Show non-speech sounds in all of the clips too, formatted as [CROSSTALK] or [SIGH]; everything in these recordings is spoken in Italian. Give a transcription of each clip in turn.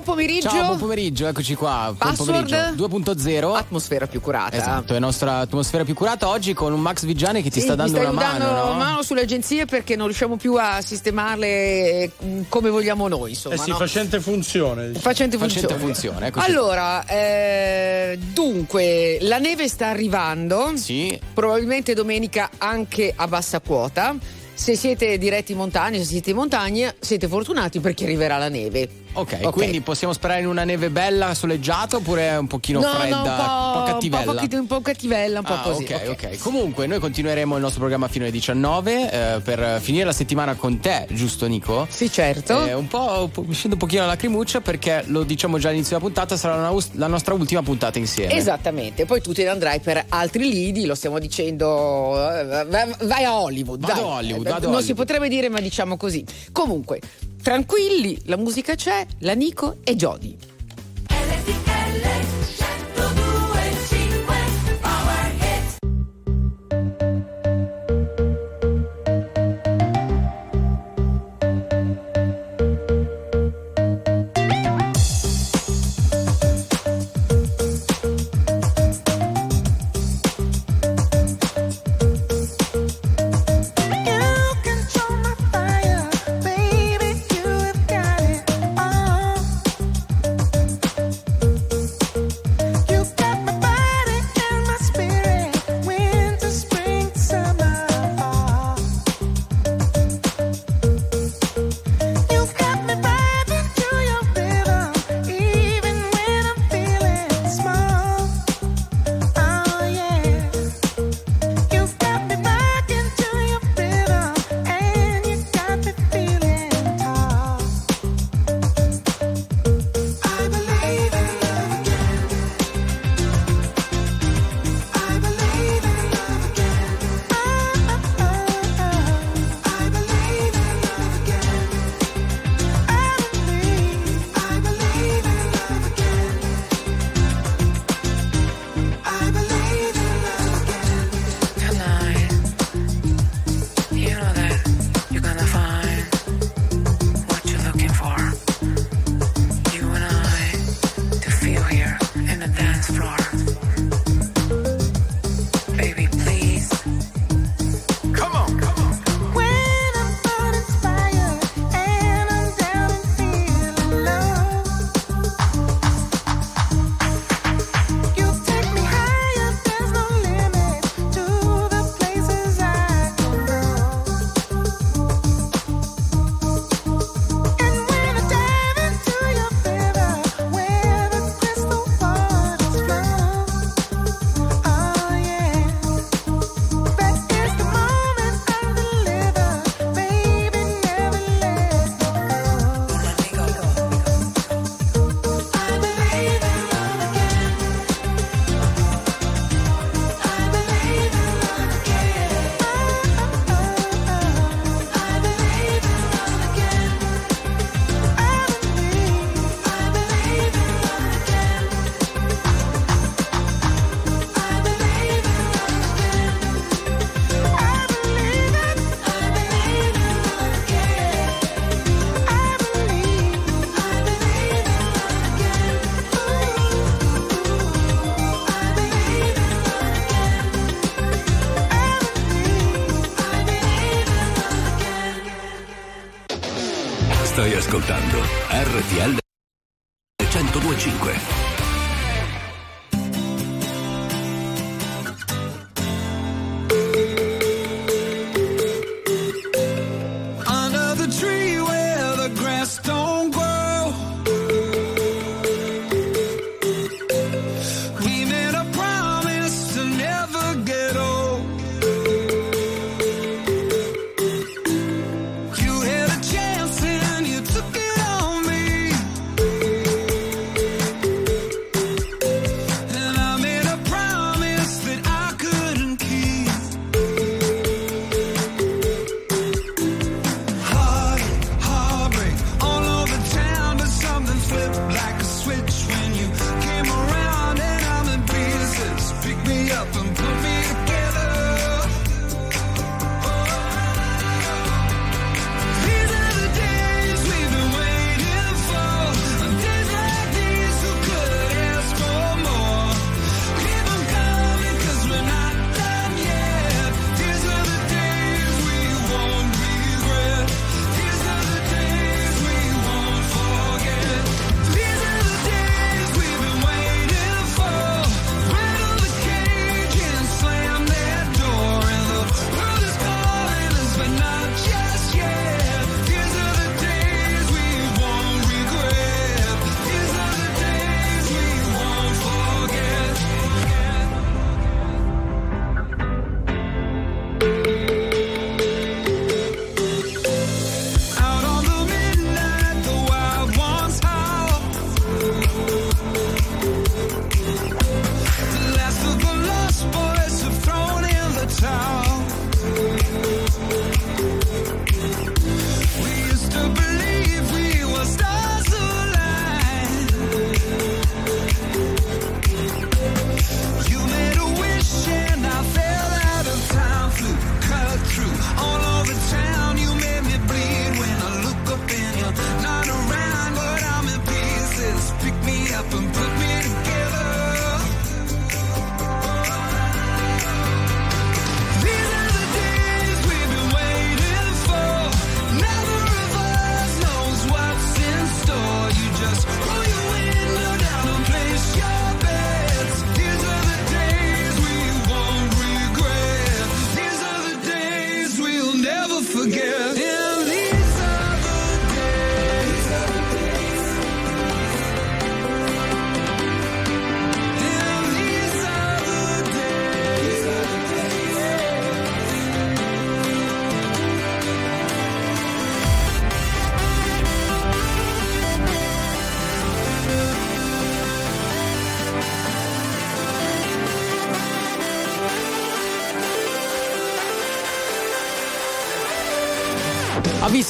buon pomeriggio. Ciao, buon pomeriggio, eccoci qua. Buon Password? pomeriggio 2.0. Atmosfera più curata. Esatto, è la nostra atmosfera più curata oggi con un Max Vigiani che ti Sì, sta dando una mano, dando no? mano sulle agenzie perché non riusciamo più a sistemarle mm, come vogliamo noi, insomma. Eh sì, no? facente funzione. diciamo. Facente Facente funzione. funzione, eccoci. Allora, eh, dunque, la neve sta arrivando. Sì. Probabilmente domenica anche a bassa quota. Se siete diretti in montagna, se siete in montagna, siete fortunati perché arriverà la neve. Ok, Ok. quindi possiamo sperare in una neve bella, soleggiata oppure un pochino no, fredda, no, un po', un po' cattivella? Un po', un po' cattivella, un po' Ah, così. ok, ok. Comunque, noi continueremo il nostro programma fino alle 19 eh, per finire la settimana con te, giusto, Nico? Sì, certo. Eh, un po', un po'- mi scende un pochino la lacrimuccia perché lo diciamo già all'inizio della puntata, sarà la, us- la nostra ultima puntata insieme. Esattamente, poi tu te ne andrai per altri lidi, lo stiamo dicendo, eh, vai a Hollywood. Vado a Hollywood, Eh, vado non Hollywood. si potrebbe dire, ma diciamo così. Comunque, tranquilli, la musica c'è, la Nico e Jody.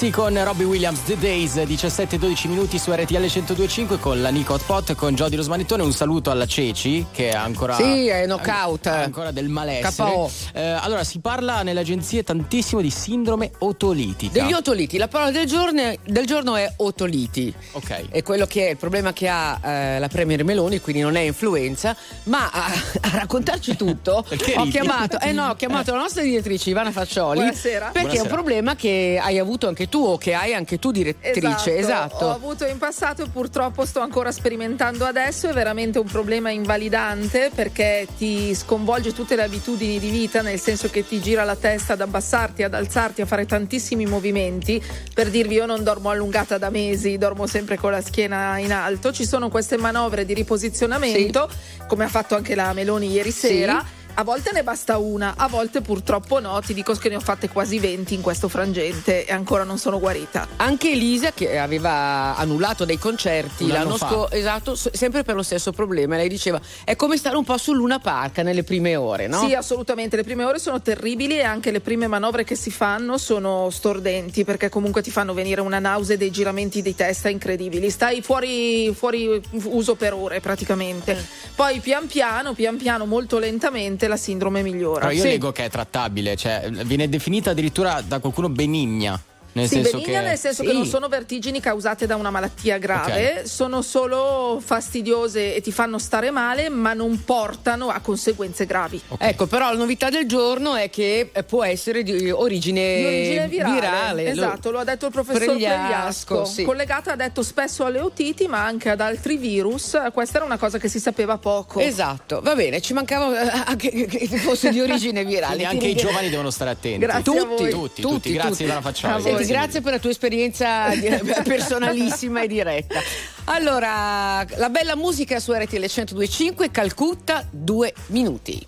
Avvissi con Robbie Williams The Days 17-12 minuti su RTL 1025 con la Nico Hotpot con Jody Rosmanettone un saluto alla Ceci che è ancora Sì, è knockout. è ancora del malessere KO. Eh, allora si parla nelle agenzie tantissimo di sindrome otolitica Degli otoliti, la parola del giorno, del giorno è otoliti. ok È quello che è il problema che ha eh, la Premier Meloni, quindi non è influenza, ma a, [LAUGHS] a raccontarci tutto [LAUGHS] Perché ho chiamato, eh no, ho chiamato la nostra direttrice Ivana Faccioli. Buonasera. Perché è un Buonasera. problema che hai avuto anche tu o che hai anche tu direttrice, esatto. Ho avuto in passato e purtroppo sto ancora sperimentando adesso. È veramente un problema invalidante perché ti sconvolge tutte le abitudini di vita, nel senso che ti gira la testa ad abbassarti, ad alzarti, a fare tantissimi movimenti. Per dirvi, io non dormo allungata da mesi, dormo sempre con la schiena in alto. Ci sono queste manovre di riposizionamento, come ha fatto anche la Meloni ieri Sì. A volte ne basta una, a volte purtroppo no. Ti dico che ne ho fatte quasi 20 in questo frangente e ancora non sono guarita. Anche Elisa che aveva annullato dei concerti Un anno l'anno scorso, esatto, sempre per lo stesso problema. Lei diceva è come stare un po' sul Luna Park nelle prime ore, no? Sì, assolutamente. Le prime ore sono terribili e anche le prime manovre che si fanno sono stordenti perché comunque ti fanno venire una nausea e dei giramenti di testa incredibili. Stai fuori, fuori uso per ore praticamente. Poi pian piano, pian piano, molto lentamente la sindrome migliora. però io Sì. leggo che è trattabile cioè viene definita addirittura da qualcuno benigna nel Sì, senso benigna che nel senso che Sì. non sono vertigini causate da una malattia grave, Ok. sono solo fastidiose e ti fanno stare male, ma non portano a conseguenze gravi. Ok. Ecco, però la novità del giorno è che può essere di origine, Di origine virale, Lo- esatto, lo ha detto il professor Pregliasco, Pregliasco, sì. collegata ha detto spesso alle otiti ma anche ad altri virus, questa era una cosa che si sapeva poco. Esatto, va bene, ci mancava eh, anche che che fosse di origine [LAUGHS] virale. quindi anche i giovani devono stare attenti Grazie a Tutti, voi. tutti, tutti, tutti, grazie tutti. Ivana Faccioli A voi. Senti, grazie per la tua esperienza [LAUGHS] personalissima e diretta. Allora, la bella musica su RTL 1025, Calcutta, due minuti.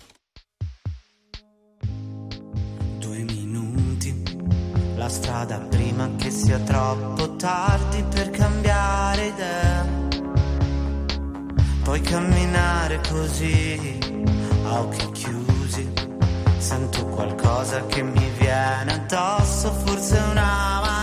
Due minuti, la strada prima che sia troppo tardi per cambiare idea. Puoi camminare così, a occhi chiusi. Sento qualcosa che mi viene addosso, forse una marea.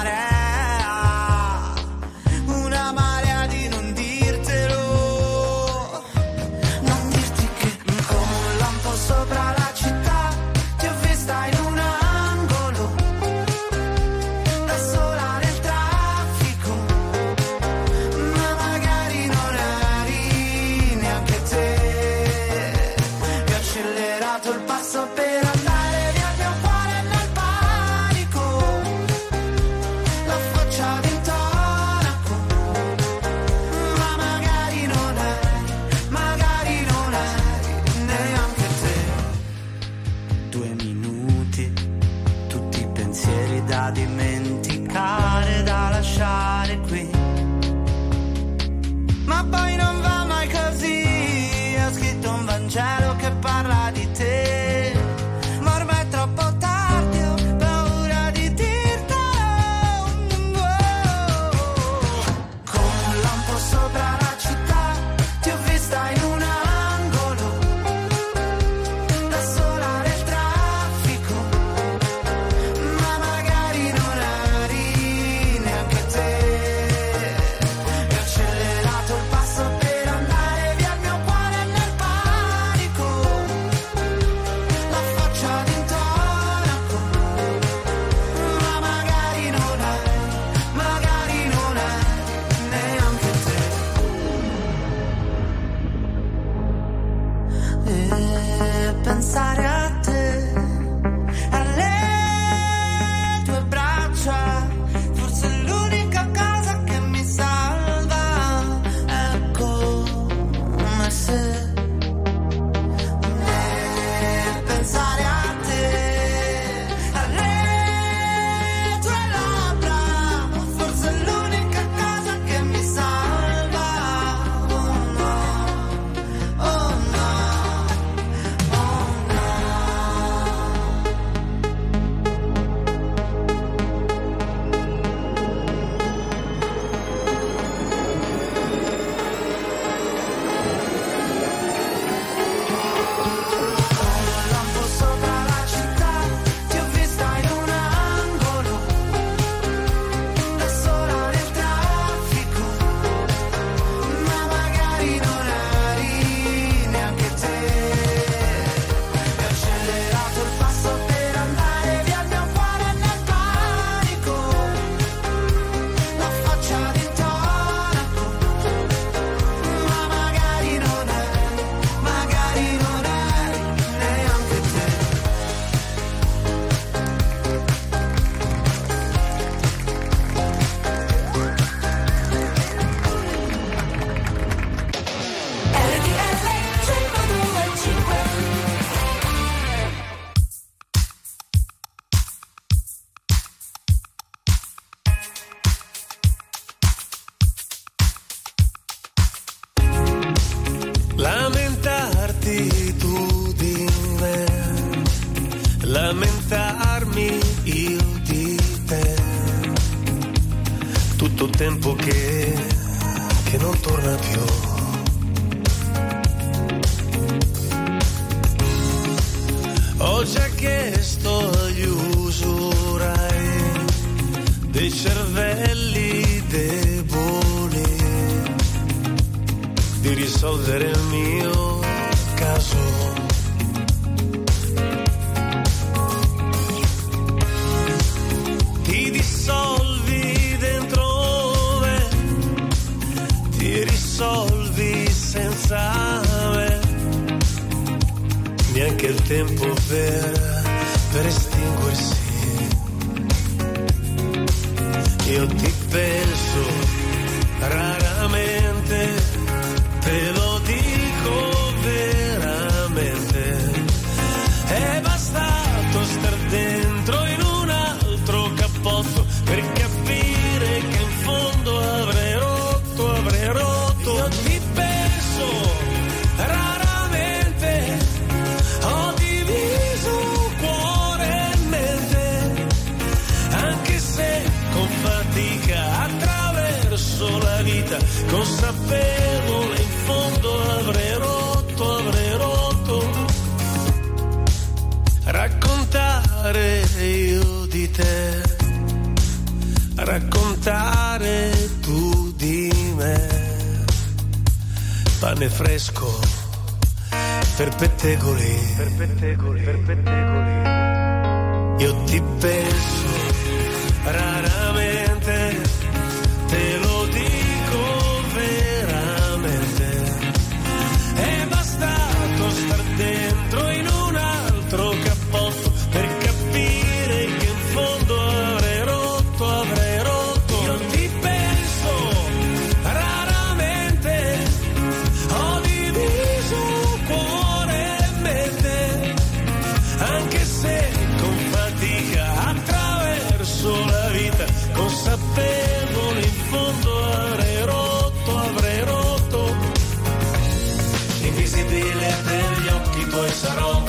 Sarò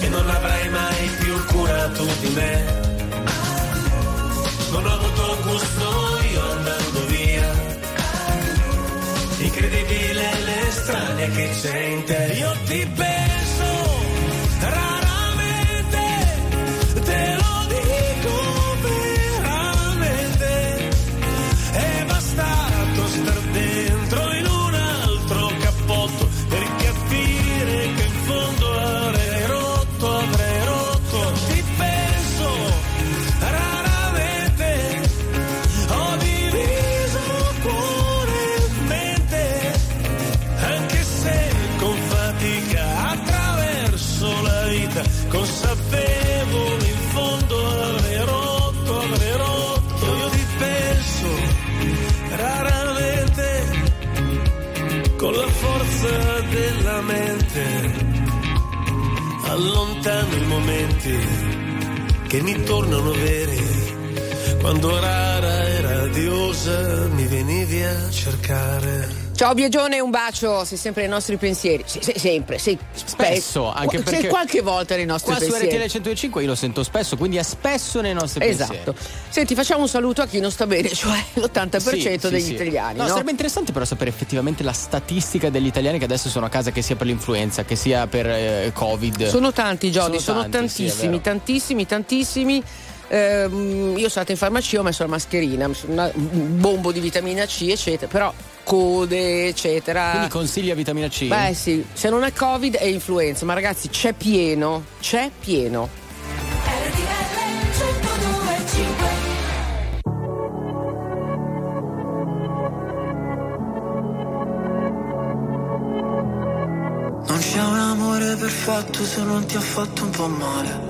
e non avrai mai più cura tu di me. Non ho avuto gusto io andando via. Incredibile l'estranea che c'è in te. Io ti penso momenti che mi tornano veri. Quando rara e radiosa mi venivi a cercare. Ciao Biagione, un bacio, sei sempre nei nostri pensieri. Sì, sì, sempre, sì, Spesso, anche perché sei qualche volta nei nostri Qua su pensieri. RTL 105 io lo sento spesso, quindi è spesso nei nostri pensieri. Esatto. Senti, facciamo un saluto a chi non sta bene, cioè l'80% Sì, sì, degli sì. italiani. No, No, sarebbe interessante però sapere effettivamente la statistica degli italiani che adesso sono a casa, che sia per l'influenza, che sia per eh, Covid. Sono tanti, Jody, sono, Sono tanti, sì, è tantissimi, tantissimi, tantissimi. Ehm, io sono stata in farmacia, ho messo la mascherina, una- un bombo di vitamina C, eccetera, però code, eccetera. Quindi consiglia vitamina C? Beh sì, se non è Covid è influenza, ma ragazzi c'è pieno, c'è pieno. Non c'è un amore perfetto se non ti ha fatto un po' male.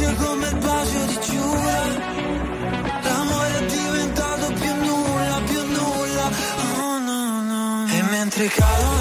dolce come il bacio di Giura L'amore è diventato più nulla, più nulla. Oh no no E mentre calo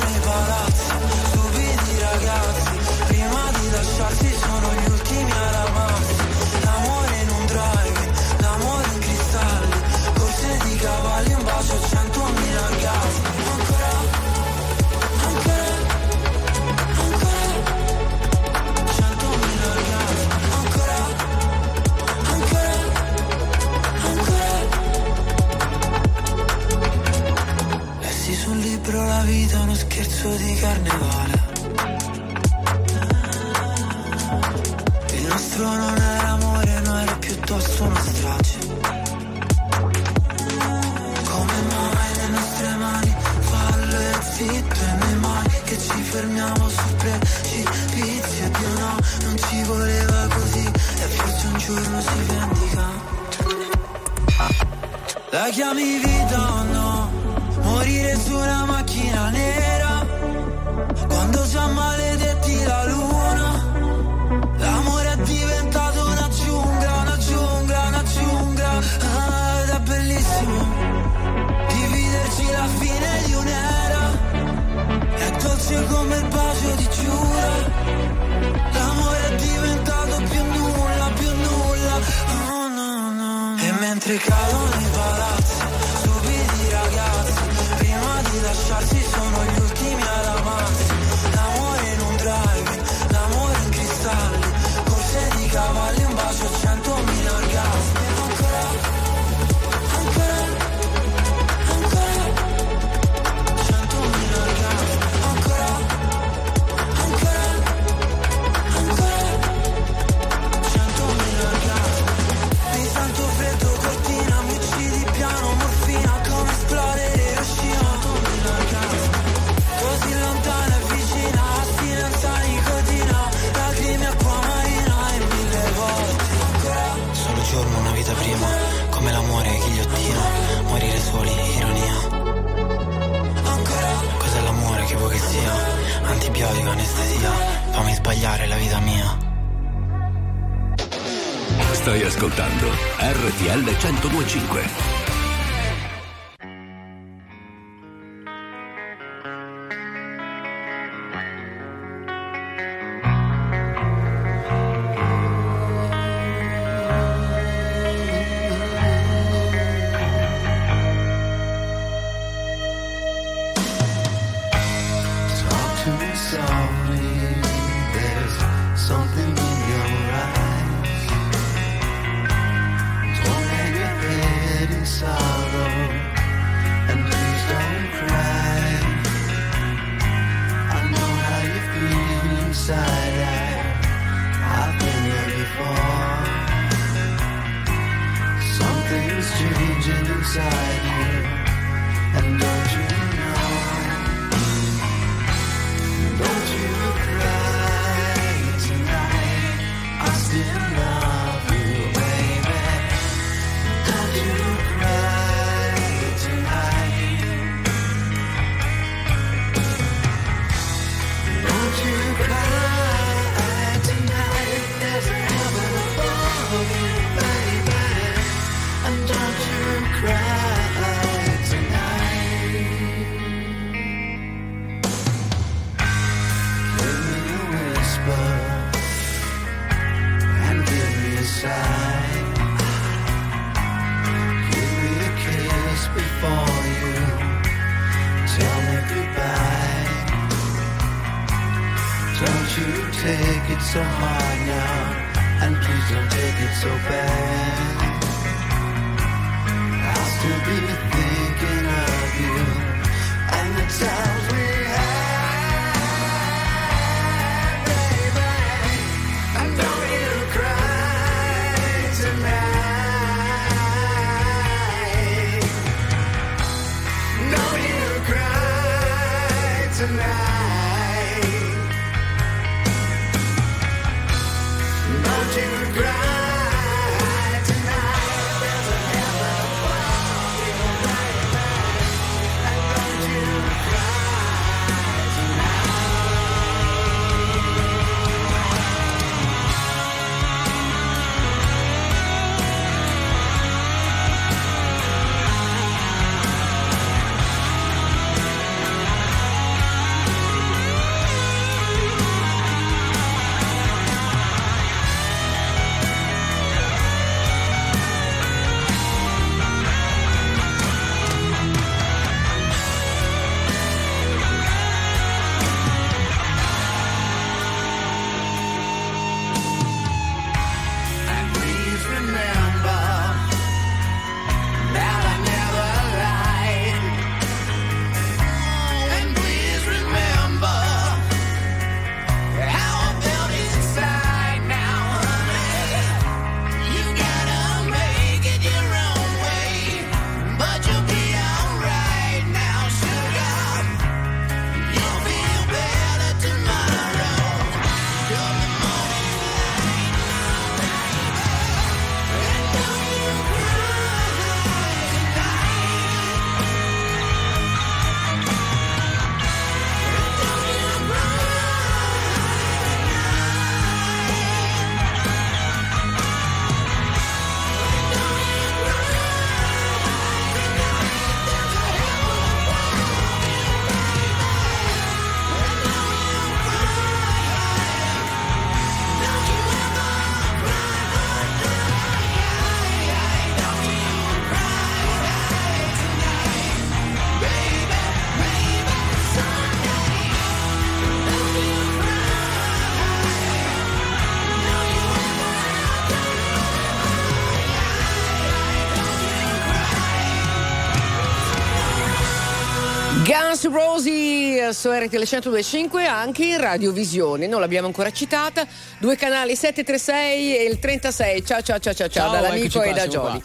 su RTL 1025 anche in radiovisione, non l'abbiamo ancora citata, due canali 736 e il 36. Ciao ciao ciao ciao, ciao Ciao, dalla eccoci Nico qua, e da qua.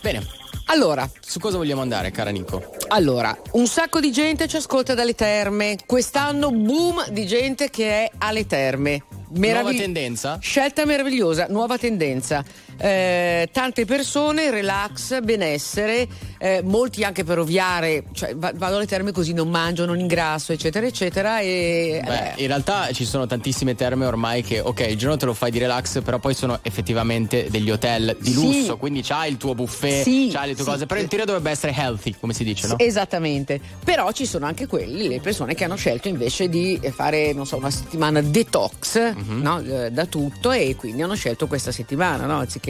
Bene, Allora, su cosa vogliamo andare, cara Nico? allora, un sacco di gente ci ascolta dalle terme. Quest'anno boom di gente che è alle terme. Nuova tendenza? Scelta meravigliosa, nuova tendenza. Eh, tante persone, relax, benessere, eh, molti anche per ovviare, cioè va- vado alle terme così non mangio, non ingrasso, eccetera, eccetera. E, Beh, eh, in realtà ci sono tantissime terme ormai che, ok, il giorno te lo fai di relax, però poi sono effettivamente degli hotel di Sì. lusso, quindi c'hai il tuo buffet, Sì, c'hai le tue sì. cose, però in teoria dovrebbe essere healthy, come si dice, no? Esattamente, però ci sono anche quelli, le persone che hanno scelto invece di fare, non so, una settimana detox Mhm. no, eh, da tutto e quindi hanno scelto questa settimana, no? anziché...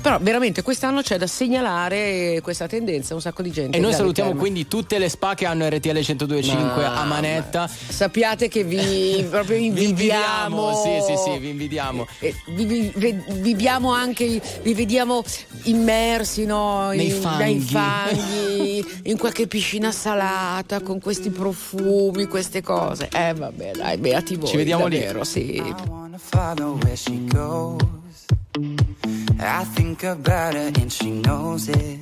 Però veramente quest'anno c'è da segnalare questa tendenza, un sacco di gente. E noi salutiamo terme. quindi tutte le spa che hanno RTL 1025 a manetta. Sappiate che vi [LAUGHS] proprio Vi invidiamo. invidiamo, sì, sì, sì, vi invidiamo. E vi, vi- ve- viviamo anche, vi vediamo immersi no, Nei in, fanghi. nei fanghi, in qualche piscina salata con questi profumi, queste cose. Eh vabbè, dai, beati voi. Ci vediamo lì. davvero, sì. I wanna follow where she goes. I think about her and she knows it.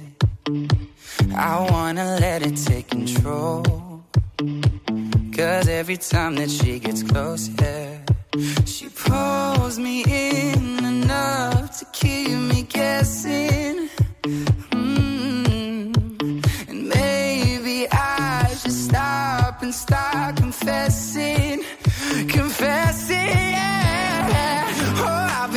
I wanna let it take control. Cause every time that she gets closer, she pulls me in enough to keep me guessing. Mm. And maybe I should stop and start confessing, confessing. Yeah.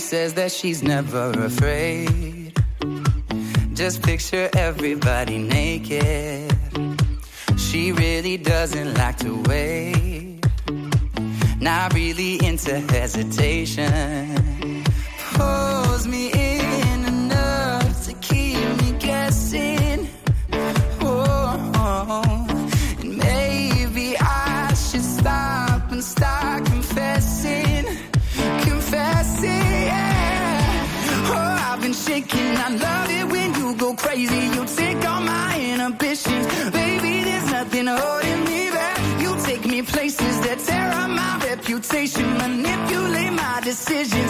Says that she's never afraid. Just picture everybody naked. She really doesn't like to wait. Not really into hesitation. Pulls me in enough to keep me guessing. Oh, oh, oh. Decisions,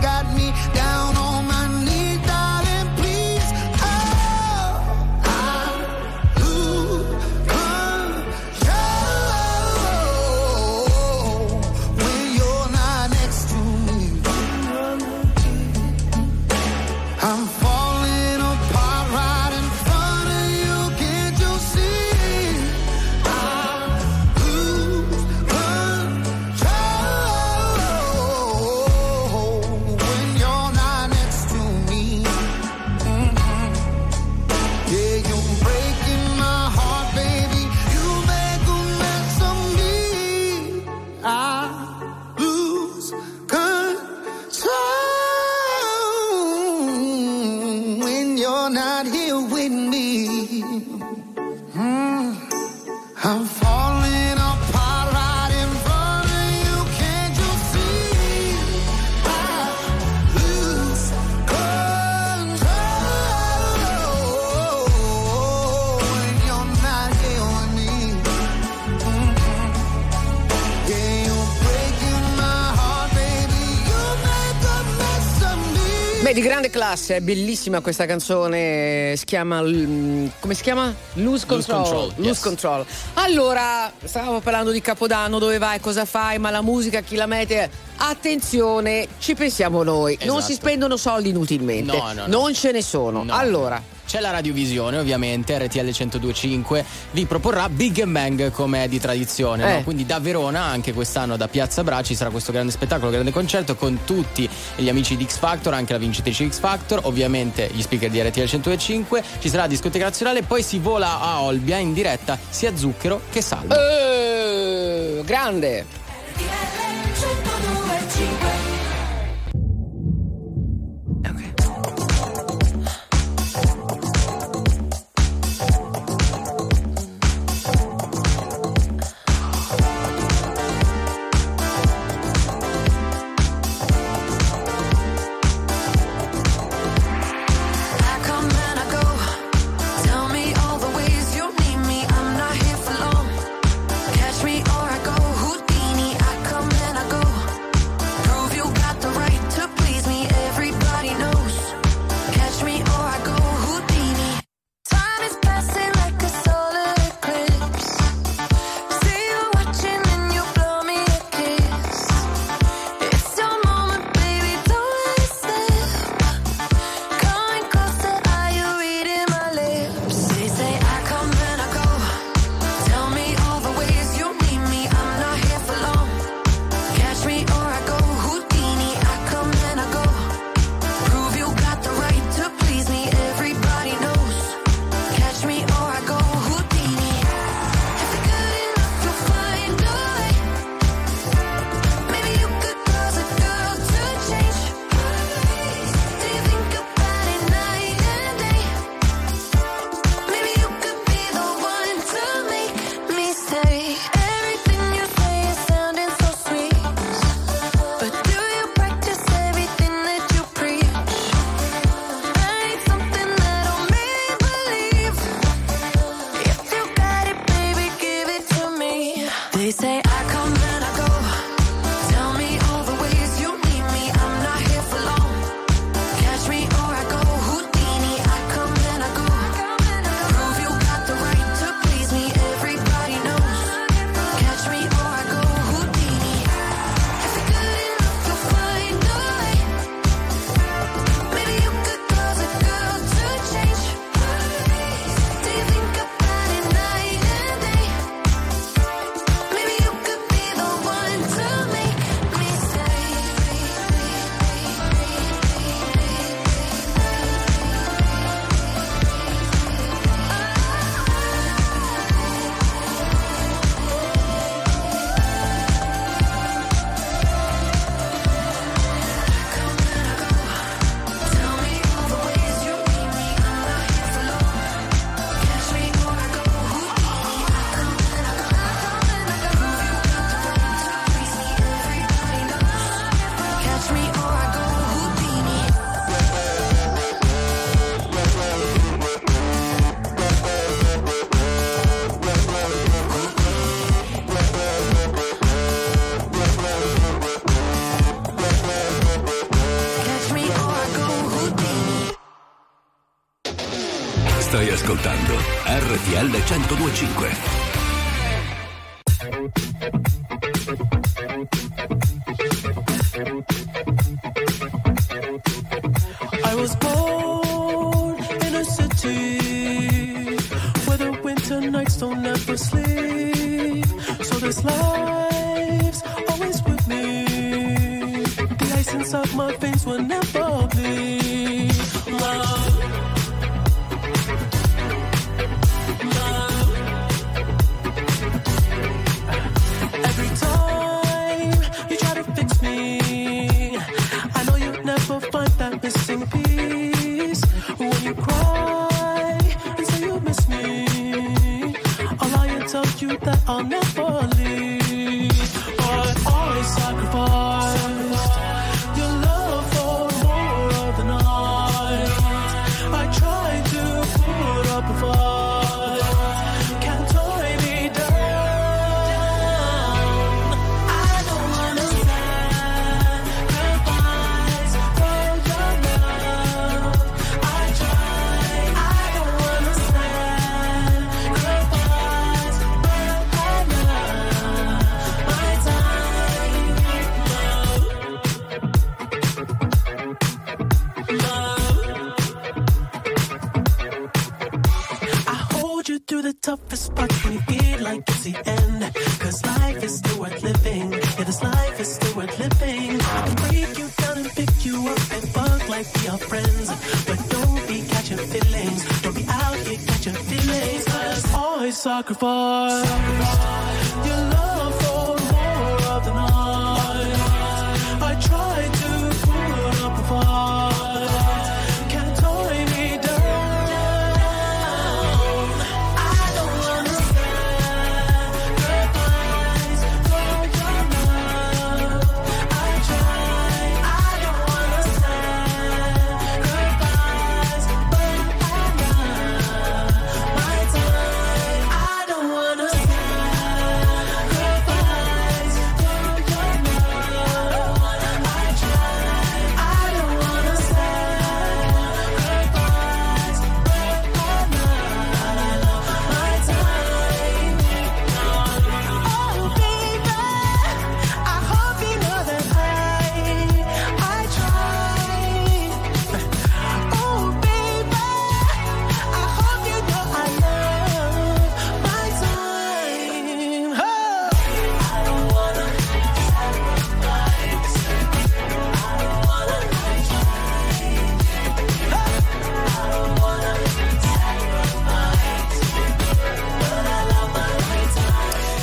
Got me classe, è bellissima questa canzone. Si chiama. mm, come si chiama? Lose Control. Control, Lose yes. Control. Allora, stavamo parlando di Capodanno, dove vai, cosa fai, ma la musica chi la mette? Attenzione, ci pensiamo noi. Non Esatto. si spendono soldi inutilmente. No, no, no. Non ce ne sono. No. Allora c'è la radiovisione ovviamente RTL 102.5 vi proporrà Big Bang come è di tradizione eh. no? quindi da Verona anche quest'anno da Piazza Bra ci sarà questo grande spettacolo grande concerto con tutti gli amici di X Factor anche la vincitrice X Factor ovviamente gli speaker di RTL 102.5 ci sarà la discoteca nazionale poi si vola a Olbia in diretta sia Zucchero che Salvo eh, grande RTL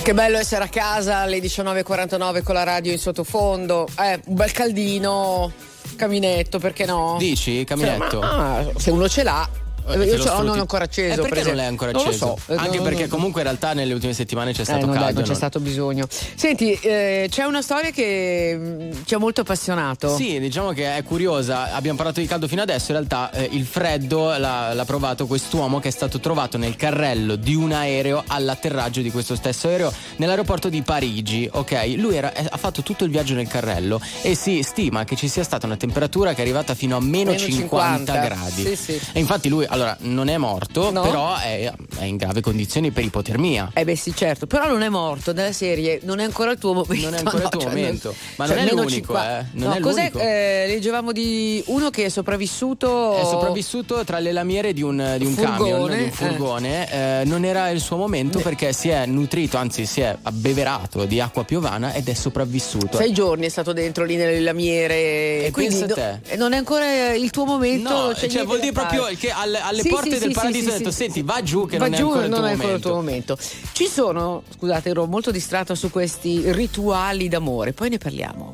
Che bello essere a casa alle 19.49 con la radio in sottofondo. Eh, un bel caldino, caminetto, perché no? Dici, caminetto? Cioè, ma, se uno ce l'ha, eh, io ce l'ho non ancora acceso. Eh, perché per non l'hai ancora acceso? Non lo so. Eh, Anche no, perché no, no. comunque in realtà nelle ultime settimane c'è eh, stato eh, non caldo. Dai, non c'è stato bisogno. Senti, eh, c'è una storia che mh, ci ha molto appassionato. Sì, diciamo che è curiosa. Abbiamo parlato di caldo fino adesso. In realtà eh, il freddo l'ha, l'ha provato quest'uomo che è stato trovato nel carrello di un aereo all'atterraggio di questo stesso aereo nell'aeroporto di Parigi. Ok, lui era- eh, ha fatto tutto il viaggio nel carrello e si stima che ci sia stata una temperatura che è arrivata fino a meno, Meno 50, 50. gradi. Sì, sì. E infatti lui, allora, non è morto, No. però è, è in grave condizioni per ipotermia. Eh beh sì certo, però non è morto nella serie, non è ancora il tuo momento. Non è ancora [LAUGHS] il no, tuo cioè, momento. non- Ma cioè, non è meno l'unico, 50. eh. Non no, è cos'è? l'unico. Eh, leggevamo di uno che è sopravvissuto. È sopravvissuto tra le lamiere di un, di un Furgone, camion, di un eh. furgone. eh, non era il suo momento perché si è nutrito, anzi si è abbeverato di acqua piovana ed è sopravvissuto. Sei giorni è stato dentro lì nelle lamiere. E quindi no- te. eh, non è ancora il tuo momento. No, cioè vuol dire proprio che alle, alle Sì, porte sì, del sì, paradiso sì, ha detto senti va giù che Va non è giù, ancora il tuo non è ancora il tuo momento. Ci sono, scusate, ero molto distratta su questi rituali d'amore, poi ne parliamo.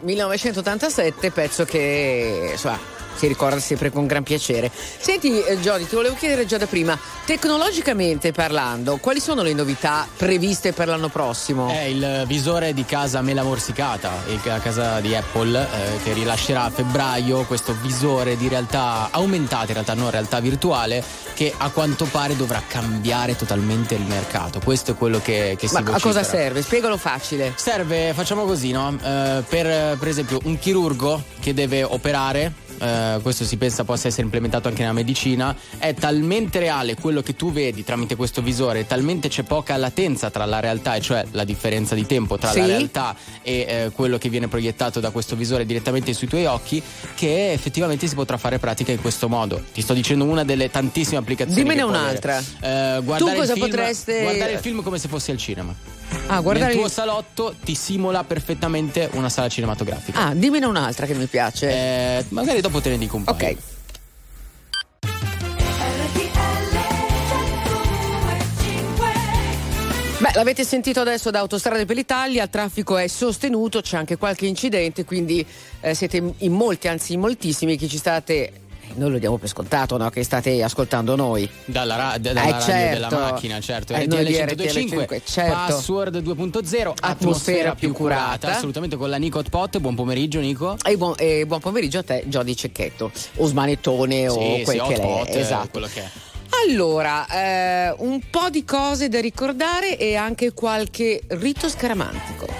1987, pezzo che insomma, si ricorda sempre con gran piacere. Senti eh, Jody, ti volevo chiedere già da prima, tecnologicamente parlando, quali sono le novità previste per l'anno prossimo? È il visore di casa Mela Morsicata, la casa di Apple, eh, che rilascerà a febbraio questo visore di realtà aumentata, in realtà non realtà virtuale, che a quanto pare dovrà cambiare totalmente il mercato. Questo è quello che, che si Ma a cosa serve? Spiegalo facile. Serve, facciamo così, no? Eh, per, per esempio un chirurgo che deve operare, eh, questo si pensa possa essere implementato anche nella medicina, è talmente reale quello che tu vedi tramite questo visore, talmente c'è poca latenza tra la realtà, e cioè la differenza di tempo tra Sì. la realtà e eh, quello che viene proiettato da questo visore direttamente sui tuoi occhi, che effettivamente si potrà fare pratica in questo modo. Ti sto dicendo una delle tantissime applicazioni. Dimmene un'altra. Eh, guardare Tu cosa il film- potreste- Guardare il film come se fossi al cinema. Ah, guardare Nel tuo salotto ti simula perfettamente una sala cinematografica. Ah, dimmene un'altra che mi piace. Eh, magari dopo te ne dico un po'. Ok. Beh, l'avete sentito adesso da Autostrade per l'Italia, il traffico è sostenuto, c'è anche qualche incidente, quindi eh, siete in molti, anzi in moltissimi che ci state noi lo diamo per scontato no? che state ascoltando noi. Dalla, ra- d- dalla Eh, radio certo. della macchina, certo. Eh, RTL di 105, RTL, certo. Password 2.0, atmosfera, più curata. Assolutamente con la Nico Pot. Buon pomeriggio, Nico. E buon, e buon pomeriggio a te, Jody Cecchetto, o smanettone o Sì, quel sì, che Hot è. Pot, eh, esatto. quello che è. Allora, eh, un po' di cose da ricordare e anche qualche rito scaramantico.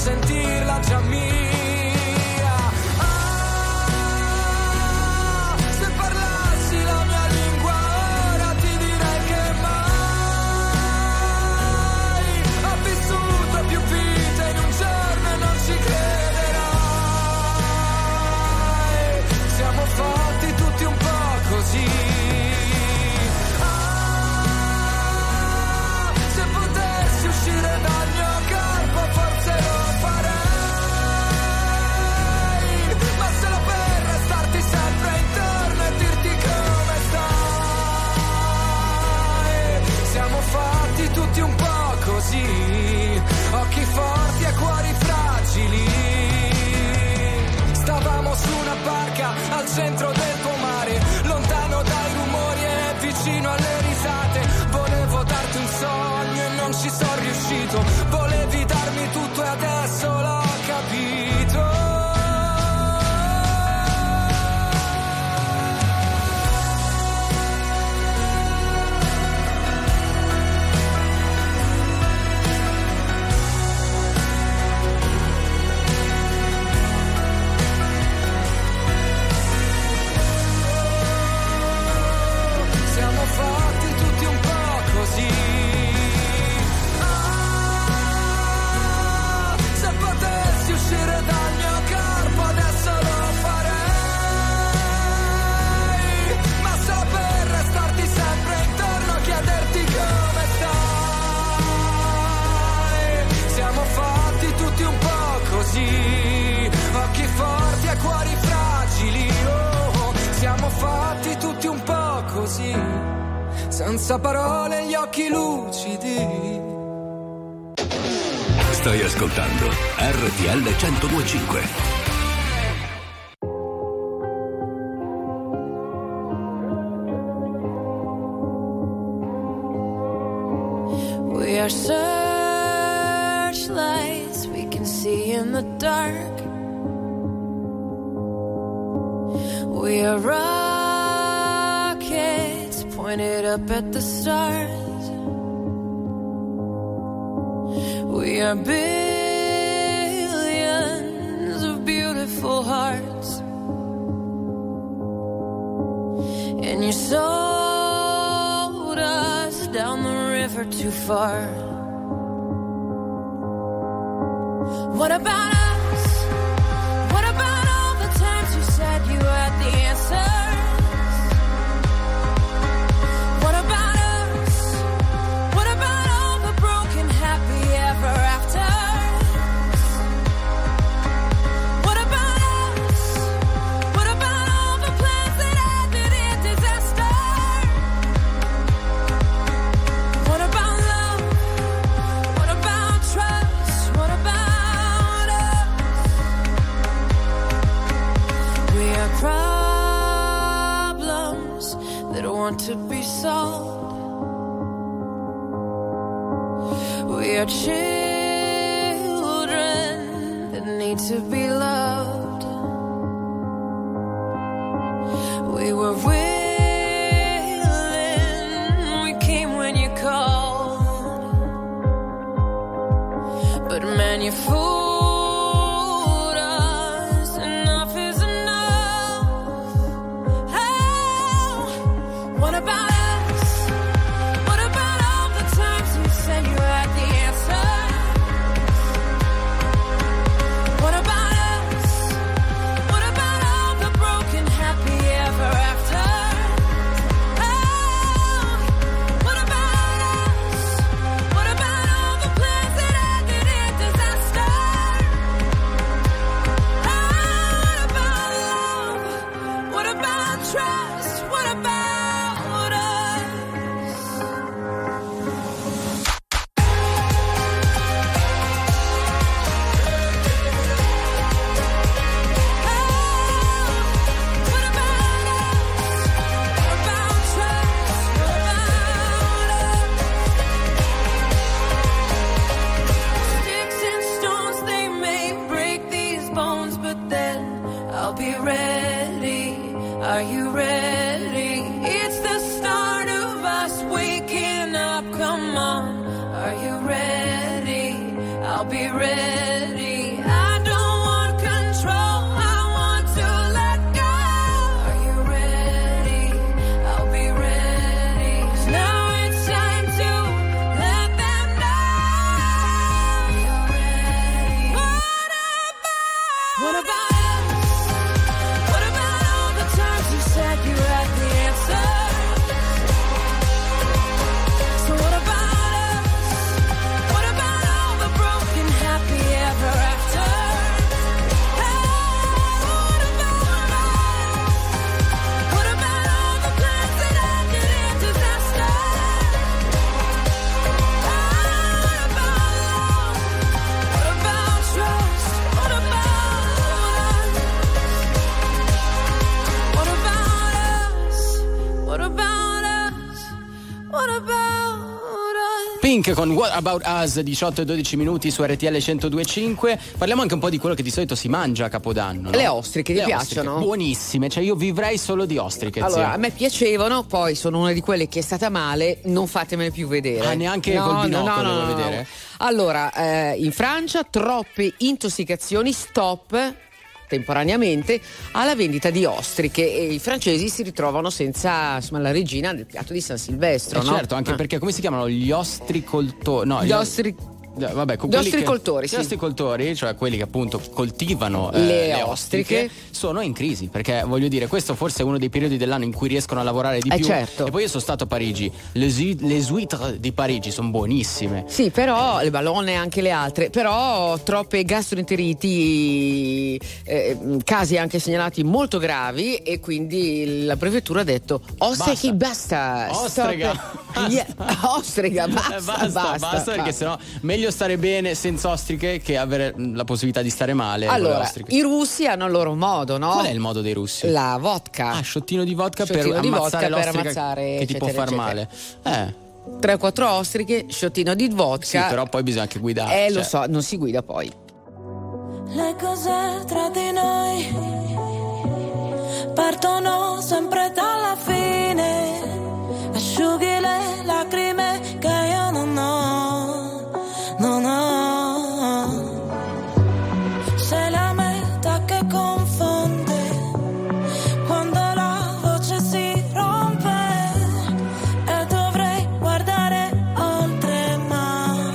sentirla già mia. Al centro del ascoltando RTL 1025. We are searchlights we can see in the dark. We are pointed up at the stars. Far. Con What About Us 18 e 12 minuti su RTL 1025. Parliamo anche un po' di quello che di solito si mangia a Capodanno. no? Le ostriche, ti Le piacciono? Buonissime, cioè io vivrei solo di ostriche. Allora, zio. a me piacevano, poi sono una di quelle che è stata male, non fatemene più vedere. Ah, neanche col binocolo devo vedere? Allora, eh, in Francia troppe intossicazioni, stop temporaneamente alla vendita di ostriche e i francesi si ritrovano senza insomma, la regina del piatto di San Silvestro, Eh, no? certo, anche Ah. perché come si chiamano gli ostricoltori? No, Gli ostri- Eh, Vabbè, con Gli quelli che- ostricoltori, Gli sì. ostricoltori, cioè quelli che appunto coltivano eh, Le ostriche. sono in crisi perché voglio dire, questo forse è uno dei periodi dell'anno in cui riescono a lavorare di Eh, più. certo. E poi io sono stato a Parigi, le, le huîtres di Parigi sono buonissime. Sì, però le ballone e anche le altre, però troppe gastroenteriti, eh, casi anche segnalati molto gravi e quindi la prefettura ha detto ostriche basta, stop Ostrega. it." [LAUGHS] Yeah, ostrega, basta, Eh, basta, basta, basta, perché sennò meglio stare bene senza ostriche che avere mm, la possibilità di stare male con le Allora, i russi hanno il loro modo, no? Qual è il modo dei russi? La vodka. Ah, sciottino di vodka Sciottino per di ammazzare vodka per ammazzare, che ti può eccetera, far eccetera. male. Eh, 3-4 ostriche, sciottino di vodka. sì, però poi bisogna anche guidare. Eh, lo cioè. so, non si guida poi. Le cose tra di noi partono sempre dalla fine. Asciughi le lacrime che io non ho, non ho. Sei la meta che confonde quando la voce si rompe e dovrei guardare oltre, ma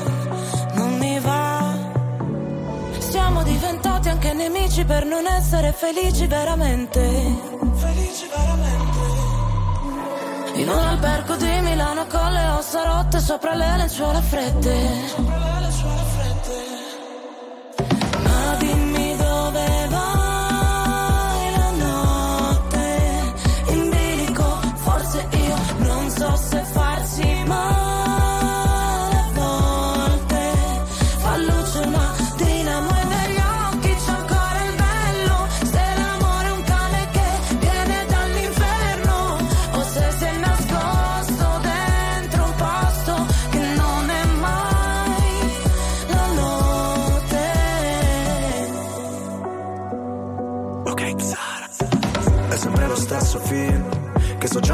non mi va. Siamo diventati anche nemici per non essere felici veramente. Felici veramente. In un albergo di Milano con le ossa rotte sopra le lenzuola fredde.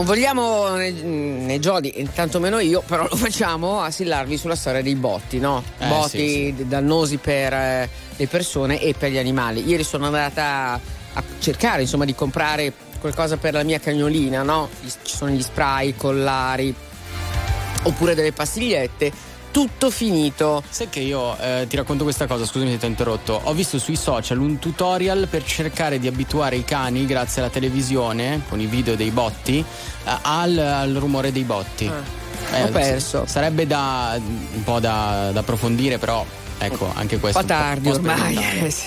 Non vogliamo né, né Jody, tantomeno io, però lo facciamo assillarvi sulla storia dei botti, no? Eh, botti dannosi per eh, le persone e per gli animali. Ieri sono andata a cercare, insomma, di comprare qualcosa per la mia cagnolina, no? Ci sono gli spray, i collari, oppure delle pastigliette. Tutto finito. Sai che io eh, ti racconto questa cosa, scusami se ti ho interrotto. Ho visto sui social un tutorial per cercare di abituare i cani, grazie alla televisione, con i video dei botti, eh, al, al rumore dei botti. ho perso. Sarebbe da un po' da, da approfondire, però ecco, anche Un questo. po' tardi un po' ormai. [LAUGHS] eh, sì.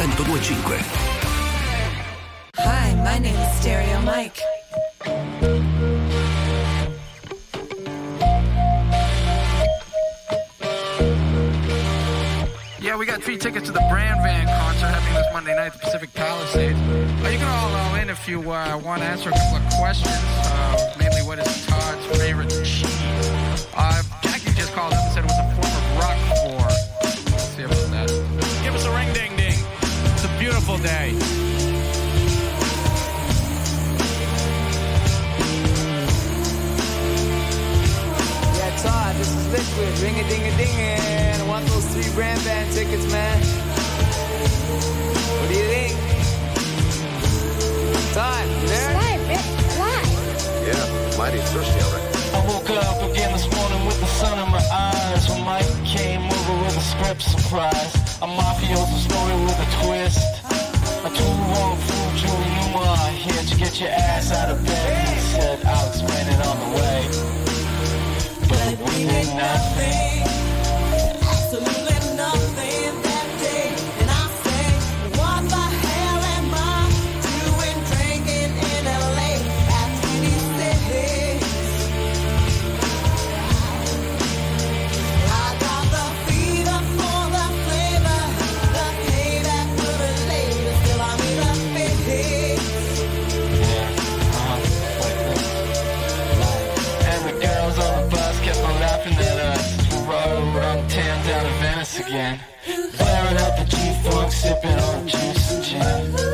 1025. Hi, my name is Stereo Mike. Yeah, we got free tickets to the Brand Van concert happening this Monday night at the Pacific Palisades. Uh, you can all all in if you uh, want to answer a couple of questions. Uh, mainly, what is Todd's favorite cheese? This. Ring a ding a ding I want those three brand band tickets, man. What do you think? Todd, you there? Live, Rick, live. Yeah, mighty thirsty, all right. I woke up again this morning with the sun in my eyes. When Mike came over with a script surprise. A mafioso story with a twist. A two wrong fool, Julie Newmar. Here to get your ass out of bed. He said, I'll explain it on the way. We ain't nothing. Absolutely sipping on juice and gin.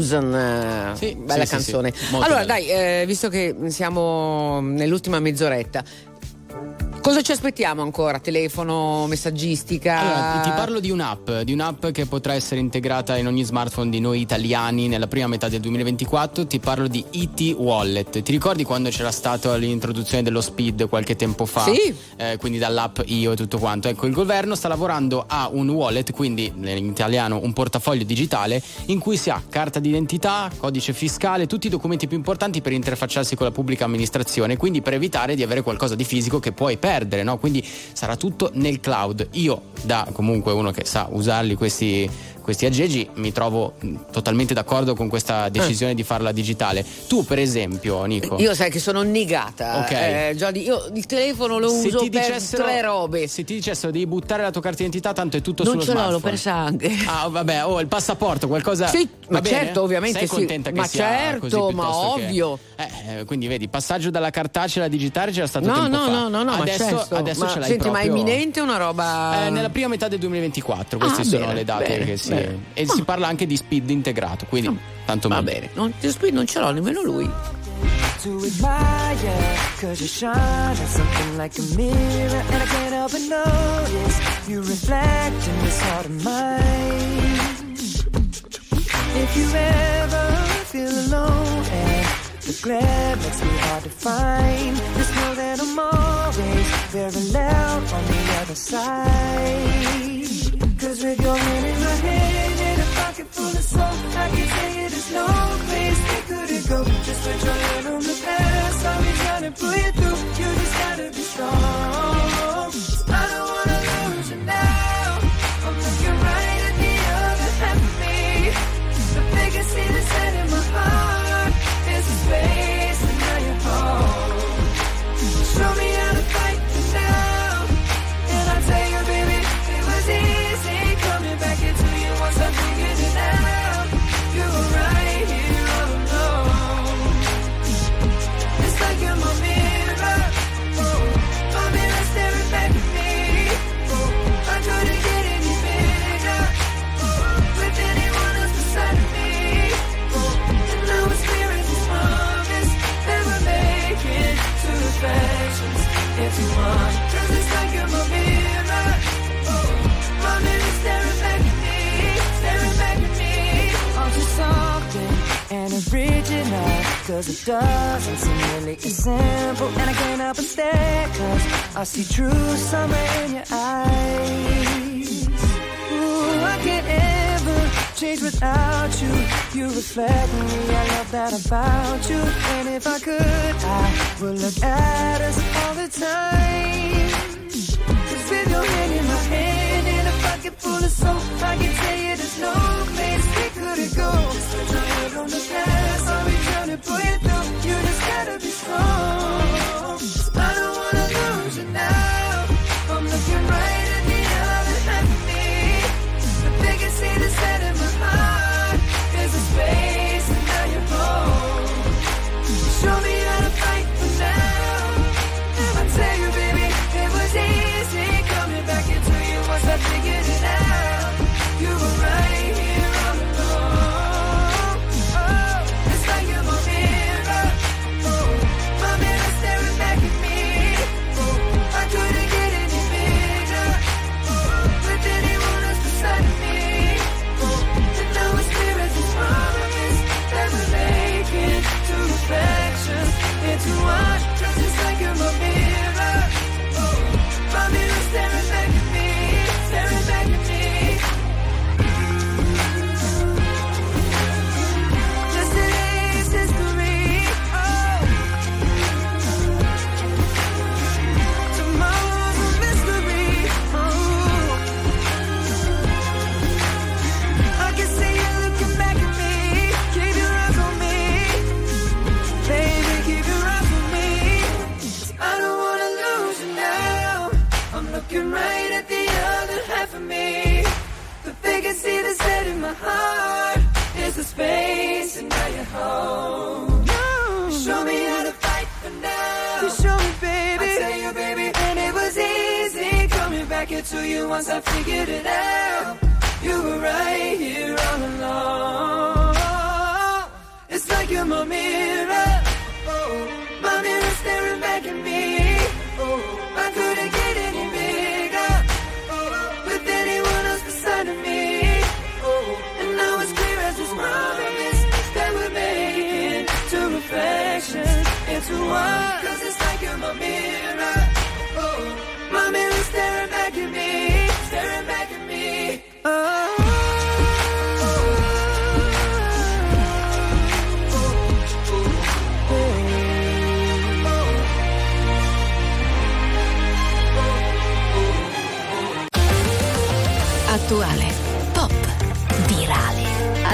3000 Sì, bella sì, canzone sì, allora bella. dai eh, visto che siamo nell'ultima mezz'oretta cosa ci aspettiamo ancora telefono messaggistica Allora, ti parlo di un'app, di un'app che potrà essere integrata in ogni smartphone di noi italiani nella prima metà del 2024. Ti parlo di IT Wallet. Ti ricordi quando c'era stata l'introduzione dello Speed qualche tempo fa? Sì. Eh, quindi dall'app Io e tutto quanto. Ecco, il governo sta lavorando a un wallet, quindi in italiano un portafoglio digitale, in cui si ha carta d'identità, codice fiscale, tutti i documenti più importanti per interfacciarsi con la pubblica amministrazione, quindi per evitare di avere qualcosa di fisico che puoi perdere, no? Quindi sarà tutto nel cloud. Io, da comunque uno che sa usarli questi, questi aggeggi, mi trovo mh, totalmente d'accordo con questa decisione di farla digitale. Tu, per esempio, Nico. io sai che sono negata Ok. eh, Giordi, io il telefono lo se uso per tre robe Se ti dicessero devi buttare la tua carta d'identità, tanto è tutto non sullo ce l'ho, l'ho smartphone. persa anche Ah, vabbè, oh, il passaporto, qualcosa. Sì, ma bene? certo, ovviamente Sei sì. contenta che Ma sia certo, così ma piuttosto che- ovvio. Eh, quindi vedi, passaggio dalla cartacea alla digitale c'era stato no tempo no fa. no no no adesso, ma certo. adesso ma, ce l'hai senti ma è proprio- imminente una roba Eh, nella prima metà del 2024, queste Ah, sono bene, le date bene, che si. Bene. E si parla anche di speed integrato, quindi tanto va meglio. bene. Non, non ce l'ho nemmeno lui. To admire Cause you shine like something like a mirror And I can't help but notice You reflect in this heart of mine If you ever feel alone And the glare makes me hard to find. Just know that I'm always very loud on the other side Cause with your hand in my hand And a pocket full of soul I can tell you there's no place we couldn't go Just put your hand on the past I'll be trying to pull you through Cause it doesn't seem really as simple. And I can't help but stare, cause I see true summer in your eyes. Ooh, I can't ever change without you. You reflect me, I love that about you. And if I could, I would look at us all the time. Cause with your hand in my hand and a pocket full of soap, I can tell you there's no place we couldn't go. Just put your head on the past, pull you through. You just gotta be strong. Heart. There's a space and now you're home. You show me how to fight for now. You show me, baby. I tell you, baby. And it was easy coming back into you once I figured it out. You were right here all along. It's like you're my mirror.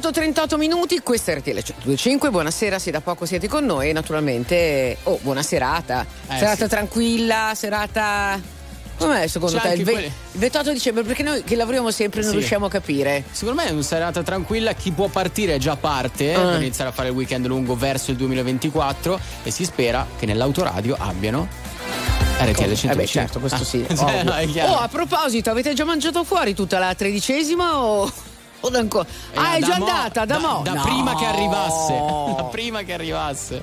18-38 minuti, questa è RTL 125, buonasera se da poco siete con noi naturalmente, oh, buona serata, Eh, serata sì. tranquilla, serata... Com'è secondo C'è te? Il, ve- quelli- il 28 dicembre, perché noi che lavoriamo sempre non Sì. riusciamo a capire. Secondo me è una serata tranquilla, chi può partire già parte Ah. per iniziare a fare il weekend lungo verso il 2024 e si spera che nell'autoradio abbiano RTL 105. Eh beh, certo, questo sì. [LAUGHS] Ah, ovvio. no, è chiaro. oh, a proposito, avete già mangiato fuori tutta la tredicesima o... o da ancora? ah, è da già mo- andata, da, mo? Da No. prima che arrivasse. [LAUGHS] Da prima che arrivasse.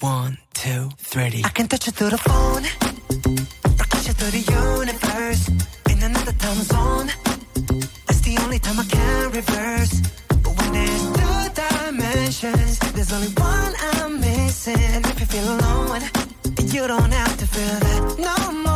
One, two, three. I can touch it through the phone, touch it through the universe, in another time zone. That's the only time I can reverse. But when there's two dimensions, there's only one I'm missing. If you feel alone, you don't have to feel that no more.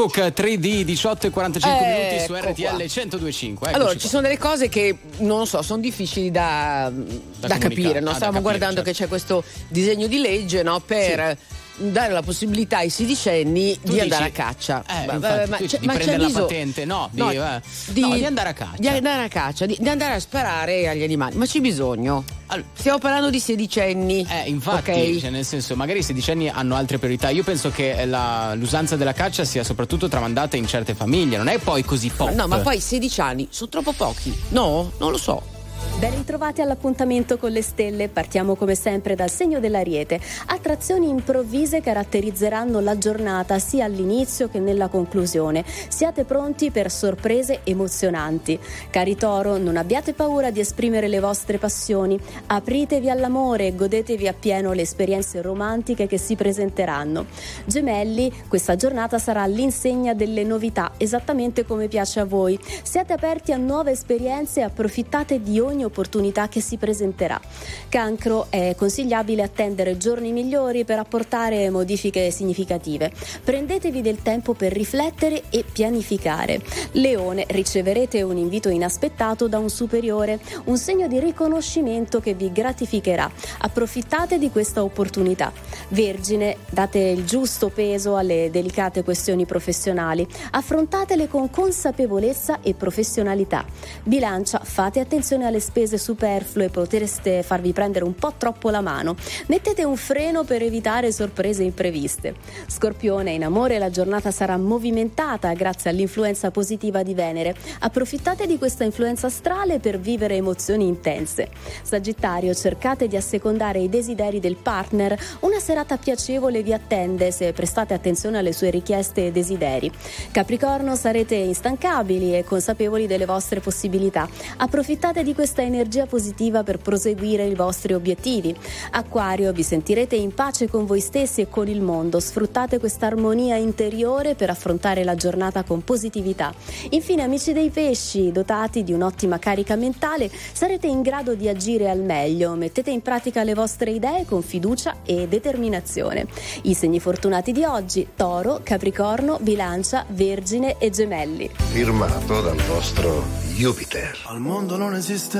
Jungkook 3D 18 e 45 minuti su Ecco RTL qua. 1025. Allora, Eccoci ci qua. sono delle cose che non so, sono difficili da, da comunicare. capire. No? Ah, da Stavamo capire, guardando certo. che c'è questo disegno di legge no? per dare la possibilità ai sedicenni Tu di andare a dici- caccia. Eh, Ma- infatti, ma c'è- di ma prendere la bisogno- patente, no, di, No, eh, no, di andare a caccia. Di andare a caccia, di, di andare a sparare agli animali. Ma c'è bisogno? Stiamo parlando di sedicenni. Eh, infatti, ok? cioè, nel senso, magari i sedicenni hanno altre priorità. Io penso che la- l'usanza della caccia sia soprattutto tramandata in certe famiglie, non è poi così pop. No, ma poi 16 anni sono troppo pochi. No, non lo so. Ben ritrovati all'appuntamento con le stelle. Partiamo come sempre dal segno dell'Ariete. Attrazioni improvvise caratterizzeranno la giornata sia all'inizio che nella conclusione. Siate pronti per sorprese emozionanti. Cari Toro, non abbiate paura di esprimere le vostre passioni. Apritevi all'amore e godetevi appieno le esperienze romantiche che si presenteranno. Gemelli, questa giornata sarà all'insegna delle novità, esattamente come piace a voi. Siate aperti a nuove esperienze e approfittate di ogni ogni opportunità che si presenterà. Cancro è consigliabile attendere giorni migliori per apportare modifiche significative. Prendetevi del tempo per riflettere e pianificare. Leone, riceverete un invito inaspettato da un superiore, un segno di riconoscimento che vi gratificherà. Approfittate di questa opportunità. Vergine, date il giusto peso alle delicate questioni professionali. Affrontatele con consapevolezza e professionalità. Bilancia, fate attenzione alle spese superflue, potreste farvi prendere un po' troppo la mano. Mettete un freno per evitare sorprese impreviste. Scorpione, in amore la giornata sarà movimentata grazie all'influenza positiva di Venere. Approfittate di questa influenza astrale per vivere emozioni intense. Sagittario, cercate di assecondare i desideri del partner. Una serata piacevole vi attende se prestate attenzione alle sue richieste e desideri. Capricorno, sarete instancabili e consapevoli delle vostre possibilità. Approfittate di questa energia positiva per proseguire i vostri obiettivi. Acquario, vi sentirete in pace con voi stessi e con il mondo. Sfruttate questa armonia interiore per affrontare la giornata con positività. Infine, amici dei pesci, dotati di un'ottima carica mentale, sarete in grado di agire al meglio. Mettete in pratica le vostre idee con fiducia e determinazione. I segni fortunati di oggi: Toro, Capricorno, Bilancia, Vergine e Gemelli. Firmato dal vostro Jupiter. Al mondo non esiste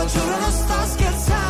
Lo giuro, non sto scherzando.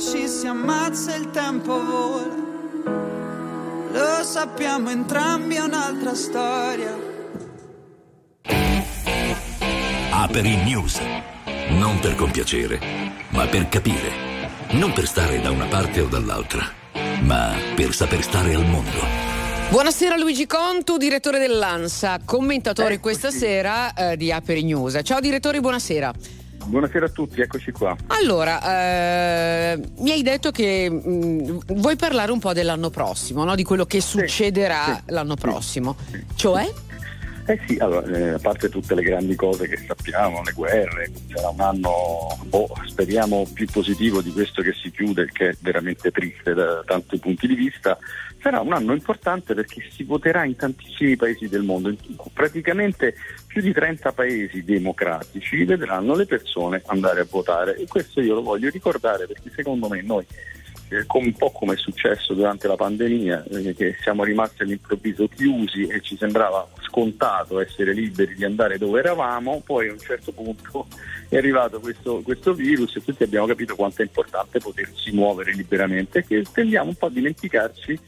Ci si ammazza il tempo vola. Lo sappiamo entrambi, è un'altra storia. Aperi News. Non per compiacere, ma per capire. Non per stare da una parte o dall'altra, ma per saper stare al mondo. Buonasera Luigi Contu, direttore dell'ANSA, commentatore questa sera eh, di Aperi News. Ciao direttore, buonasera. Buonasera a tutti, eccoci qua. Allora, eh, mi hai detto che mh, vuoi parlare un po' dell'anno prossimo, no? di quello che succederà l'anno prossimo. Cioè? Eh sì, allora, eh, a parte tutte le grandi cose che sappiamo, le guerre, sarà un anno, boh, speriamo, più positivo di questo che si chiude, che è veramente triste da tanti punti di vista. Sarà un anno importante perché si voterà in tantissimi paesi del mondo, praticamente più di 30 paesi democratici vedranno le persone andare a votare e questo io lo voglio ricordare perché secondo me noi un po' come è successo durante la pandemia, eh, che siamo rimasti all'improvviso chiusi e ci sembrava scontato essere liberi di andare dove eravamo, poi a un certo punto è arrivato questo, questo virus e tutti abbiamo capito quanto è importante potersi muovere liberamente che tendiamo un po' a dimenticarci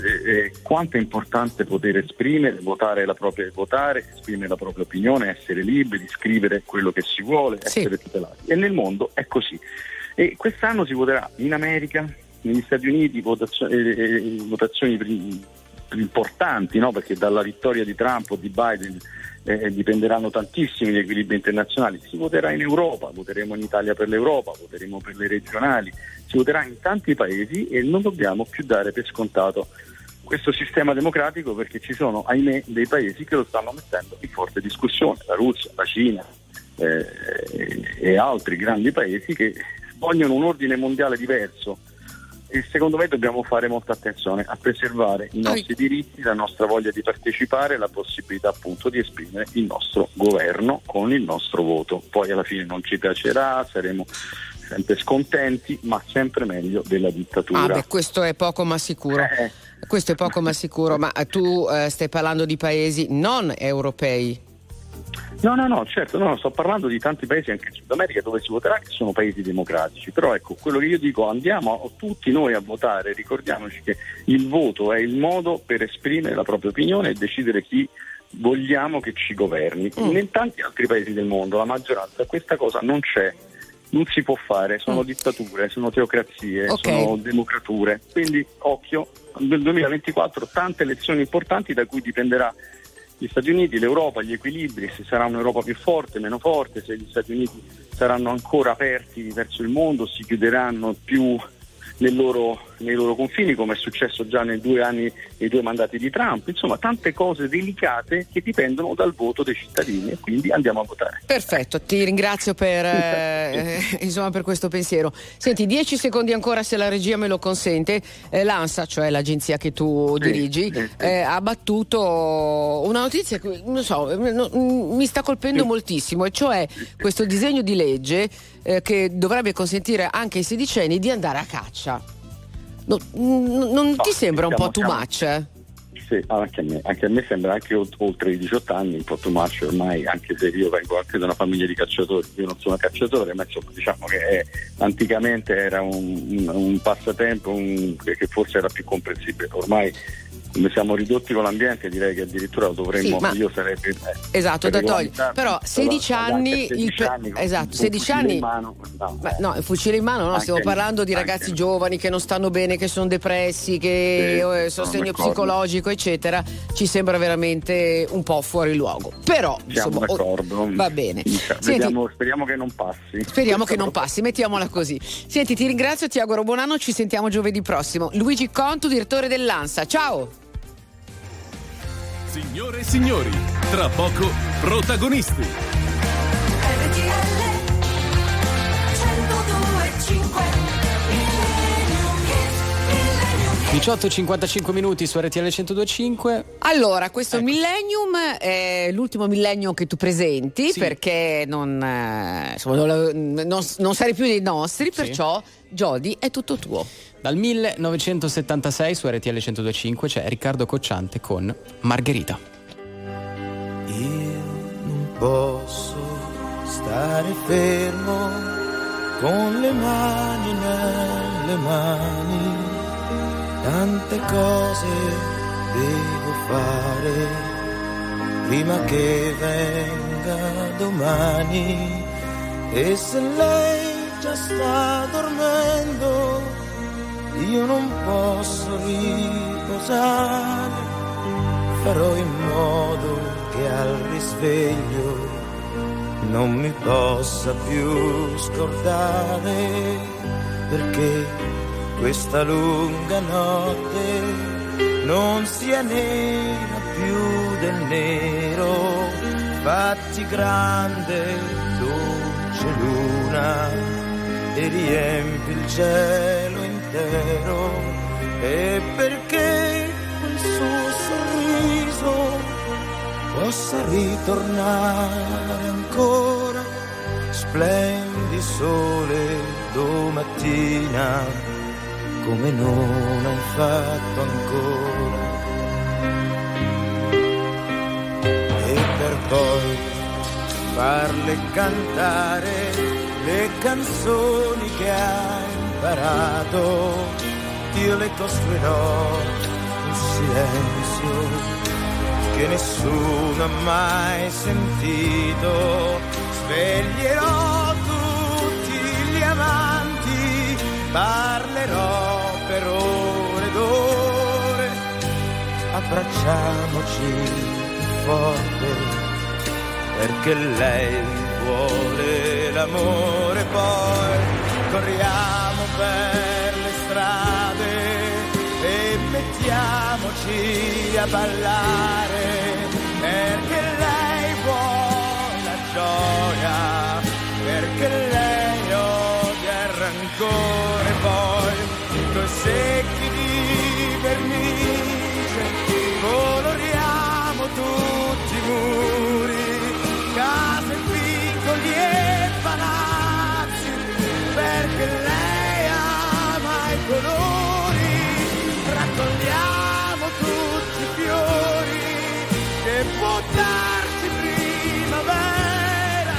eh, eh, quanto è importante poter esprimere, votare la propria, votare, esprimere la propria opinione, essere liberi, scrivere quello che si vuole, essere tutelati. E nel mondo è così. E quest'anno si voterà in America, negli Stati Uniti, votazio- eh, eh, votazioni pri- importanti, no? perché dalla vittoria di Trump o di Biden eh, dipenderanno tantissimi gli equilibri internazionali. Si voterà in Europa, voteremo in Italia per l'Europa, voteremo per le regionali, si voterà in tanti paesi e non dobbiamo più dare per scontato questo sistema democratico perché ci sono, ahimè, dei paesi che lo stanno mettendo in forte discussione, la Russia, la Cina eh, e altri grandi paesi che vogliono un ordine mondiale diverso e secondo me dobbiamo fare molta attenzione a preservare i nostri diritti, la nostra voglia di partecipare, la possibilità appunto di esprimere il nostro governo con il nostro voto. Poi alla fine non ci piacerà, saremo sempre scontenti, ma sempre meglio della dittatura. Ah, beh, questo è poco ma sicuro. Eh. Questo è poco ma sicuro, ma tu eh, stai parlando di paesi non europei. No, no, no, certo, no, sto parlando di tanti paesi anche in Sud America dove si voterà che sono paesi democratici, però ecco, quello che io dico, andiamo tutti noi a votare, ricordiamoci che il voto è il modo per esprimere la propria opinione e decidere chi vogliamo che ci governi. In tanti altri paesi del mondo la maggioranza questa cosa non c'è. Non si può fare, sono dittature, sono teocrazie, Ok. sono democrature. Quindi occhio, nel 2024 tante elezioni importanti da cui dipenderà gli Stati Uniti, l'Europa, gli equilibri, se sarà un'Europa più forte, meno forte, se gli Stati Uniti saranno ancora aperti verso il mondo, si chiuderanno più loro- nei loro confini, come è successo già nei due anni, nei due mandati di Trump, insomma tante cose delicate che dipendono dal voto dei cittadini e quindi andiamo a votare. Perfetto, ti ringrazio per, eh, [LAUGHS] insomma, per questo pensiero. Senti, 10 secondi ancora se la regia me lo consente. Eh, L'ANSA, cioè l'agenzia che tu dirigi, eh, ha battuto una notizia che non so, no- mi sta colpendo moltissimo, e cioè questo disegno di legge eh, che dovrebbe consentire anche ai sedicenni di andare a caccia. No, mm, non ti sembra un po' too siamo- much? eh? Sì, anche a me, anche a me sembra anche ol- oltre i 18 anni un po' too much ormai, anche se io vengo anche da una famiglia di cacciatori, io non sono cacciatore, ma insomma diciamo che è- anticamente era un, un- un passatempo un- che forse era più comprensibile. Ormai come siamo ridotti con l'ambiente direi che addirittura lo dovremmo, Sì, ma- io sarebbe... eh, Esatto, per da togliere. Però 16 anche anni, 16 il pe- anni esatto, con 16 fucile anni in mano, no, Beh, no, il fucile in mano no, Anche- stiamo parlando di anche- ragazzi giovani che non stanno bene, che sono depressi, che Sì, sostegno psicologico, eccetera, ci sembra veramente un po' fuori luogo. Però, Siamo insomma, d'accordo. va bene. Senti, Vediamo- speriamo che non passi. Speriamo che [LAUGHS] non passi, mettiamola così. Senti, ti ringrazio, ti auguro buon anno, ci sentiamo giovedì prossimo. Luigi Contu, direttore dell'ANSA. Ciao! Signore e signori, tra poco protagonisti. 18.55 minuti su RTL 102.5. Allora, questo Ecco. millennium è l'ultimo millennio che tu presenti perché non, eh, insomma, non, non- non sarei più dei nostri, perciò Jody è tutto tuo. Dal 1976 su RTL 102.5 c'è Riccardo Cocciante con Margherita. Non posso stare fermo con le mani nelle mani. Tante cose devo fare prima che venga domani. E se lei già sta dormendo, io non posso riposare. Farò in modo che al risveglio non mi possa più scordare perché questa lunga notte non sia nera più del nero. Fatti grande dolce luna e riempi il cielo intero e perché quel suo sorriso possa ritornare ancora? Splendi sole domattina come non hai fatto ancora. E per poi farle cantare le canzoni che hai imparato io le costruirò un silenzio che nessuno ha mai sentito. Sveglierò tutti gli amanti, parlerò per ore ed ore, abbracciamoci forte, perché lei vuole l'amore, poi corriamo per le strade e mettiamoci a ballare perché lei vuole la gioia perché lei odia il rancore. Poi coi secchi di vernice coloriamo tutti i muri può darci primavera,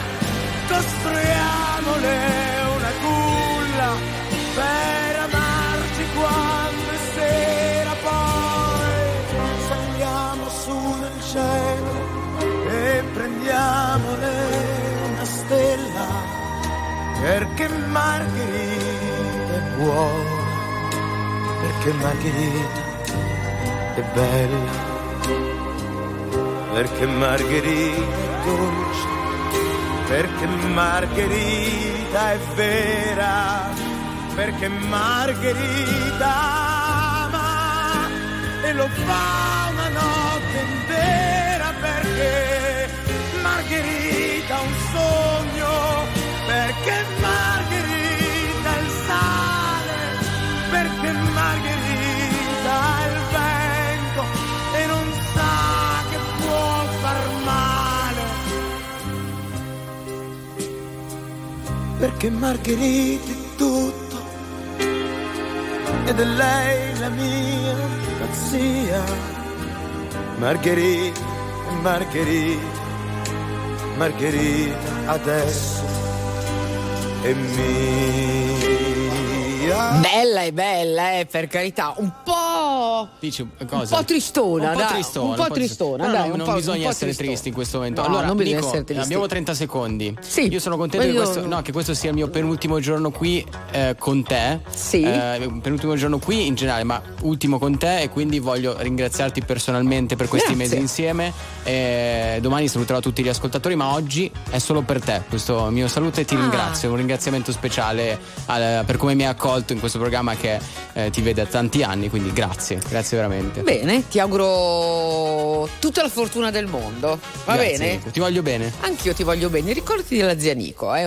costruiamole una culla per amarci quando è sera, poi saliamo su nel cielo e prendiamole una stella, perché Margherita è buona perché Margherita è bella, perché Margherita perché Margherita è vera, perché Margherita ama e lo fa una notte intera, perché Margherita ha un sogno, perché Margherita Perché Margherita è tutto ed è lei la mia pazzia. Margherita, Margherita, Margherita adesso è mia. Bella e bella, eh, per carità. Un po'. Dici Un cosa? po' tristona, un po' dai, tristona, un po' tristona, No, dai, no, un non po'- bisogna un essere tristona. tristi in questo momento. No, allora, non bisogna Nico, essere tristi. abbiamo 30 secondi. Sì. Io sono contento io- questo, no, che questo sia il mio penultimo giorno qui eh, con te. Sì. Eh, penultimo giorno qui in generale, ma ultimo con te e quindi voglio ringraziarti personalmente per questi Grazie. mesi insieme. Eh, domani saluterò tutti gli ascoltatori, ma oggi è solo per te questo mio saluto e ti Ah. ringrazio. Un ringraziamento speciale al- per come mi hai accolto in questo programma che eh, ti vede da tanti anni, quindi grazie, grazie veramente. Bene, ti auguro tutta la fortuna del mondo. Va Grazie, bene? Nico. Ti voglio bene. Anch'io ti voglio bene. Ricordati della zia Nico, eh.